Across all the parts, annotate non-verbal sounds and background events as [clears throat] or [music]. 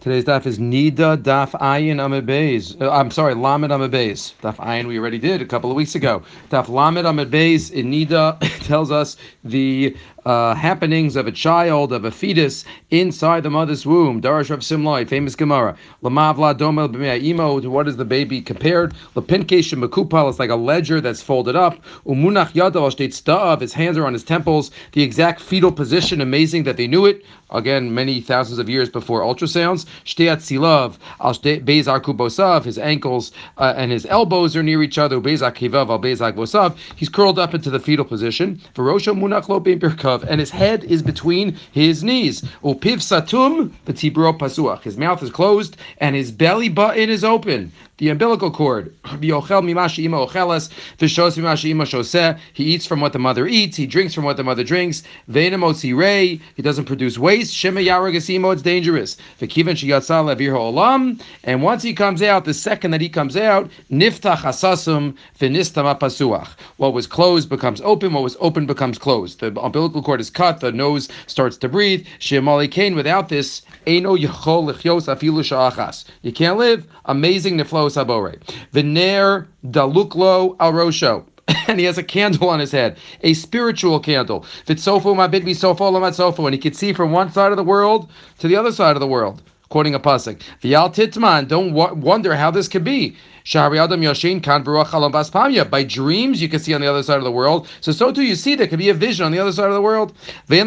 Today's daf is Nida Daf Ayin Amid uh, I'm sorry, Lamed Amid Daf Ayin we already did a couple of weeks ago. Daf Lamed Amid in Nida [laughs] tells us the uh, happenings of a child, of a fetus inside the mother's womb. Darash Rav Simlai, famous Gemara. Lamavla domel imo. What is the baby compared? Lapinkesh makupal is like a ledger that's folded up. Umunach yadav sta'av. His hands are on his temples. The exact fetal position. Amazing that they knew it. Again, many thousands of years before ultrasounds. Shteat silav al kubosav. His ankles uh, and his elbows are near each other. Bezak kivav bezak. He's curled up into the fetal position. Verosha munach lo and his head is between his knees. Upiv satum pasuach. His mouth is closed and his belly button is open the umbilical cord. [clears throat] He eats from what the mother eats. He drinks from what the mother drinks. He doesn't produce waste. Oh, it's dangerous. And once he comes out, the second that he comes out, niftach asasum v'nistama pasuach. What was closed becomes open. What was open becomes closed. The umbilical cord is cut. The nose starts to breathe. Shemali Kane, without this, you can't live. Amazing niflo sabore. Vener daluklo al rosho. [laughs] And he has a candle on his head, a spiritual candle. Vitsofo mabid visofo lamatsofo. And he could see from one side of the world to the other side of the world quoting a pasuk. V'yal titman, don't wonder how this could be. Shari adam yoshin kan baspamya. By dreams, you can see on the other side of the world. So, so too, you see there could be a vision on the other side of the world. There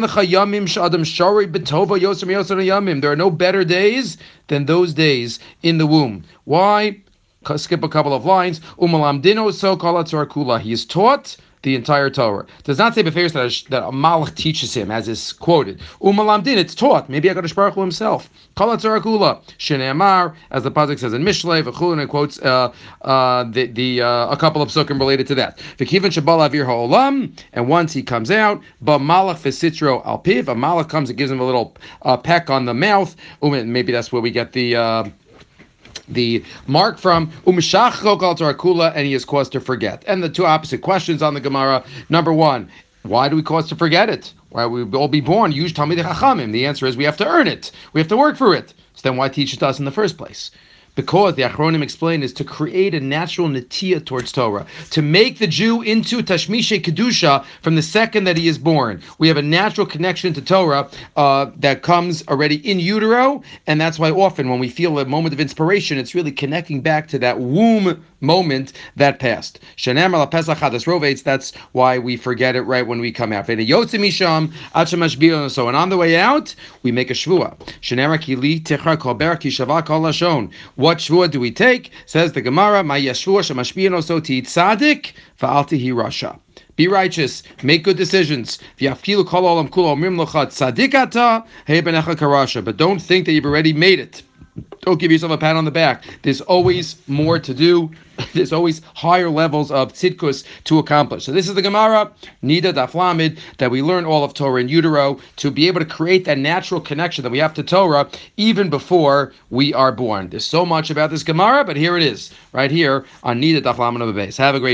are no better days than those days in the womb. Why? Skip a couple of lines. Umalam dino so kula. He is taught the entire Torah. Does not say Befeirs that, that a Malach teaches him, as is quoted. Umalam din, it's taught. Maybe HaKadosh Baruch Hu himself. Kala Tzarakula. Shneamar, as the Pasuk says in Mishlei, V'chulun, and quotes uh, uh, the, the uh, a couple of psukim related to that. V'kivan Shabal Avir Ha'olam, and once he comes out, Ba Malach V'sitro Alpiv, a Malach comes and gives him a little uh, peck on the mouth. Um, Maybe that's where we get the uh, the mark from Umshachok al and he is caused to forget. And the two opposite questions on the Gemara. Number one, why do we cause to forget it? Why we all be born? Use Talmid Chachamim. The answer is we have to earn it. We have to work for it. So then why teach it to us in the first place? Because the Achronim explain is to create a natural natia towards Torah, to make the Jew into Tashmishe Kedusha from the second that he is born. We have a natural connection to Torah uh, that comes already in utero, and that's why often when we feel a moment of inspiration, it's really connecting back to that womb moment that passed. That's why we forget it right when we come out. So, and on the way out, we make a shvua. What shvua do we take? Says the Gemara, "My yeshvua shemashbiyan oso tzadik va'alti rasha." Be righteous. Make good decisions. But don't think that you've already made it. Don't give yourself a pat on the back. There's always more to do. [laughs] There's always higher levels of tzidkus to accomplish. So this is the Gemara, Nida Daflamid, that we learn all of Torah in utero to be able to create that natural connection that we have to Torah even before we are born. There's so much about this Gemara, but here it is, right here on Nida Daflamid of the base. Have a great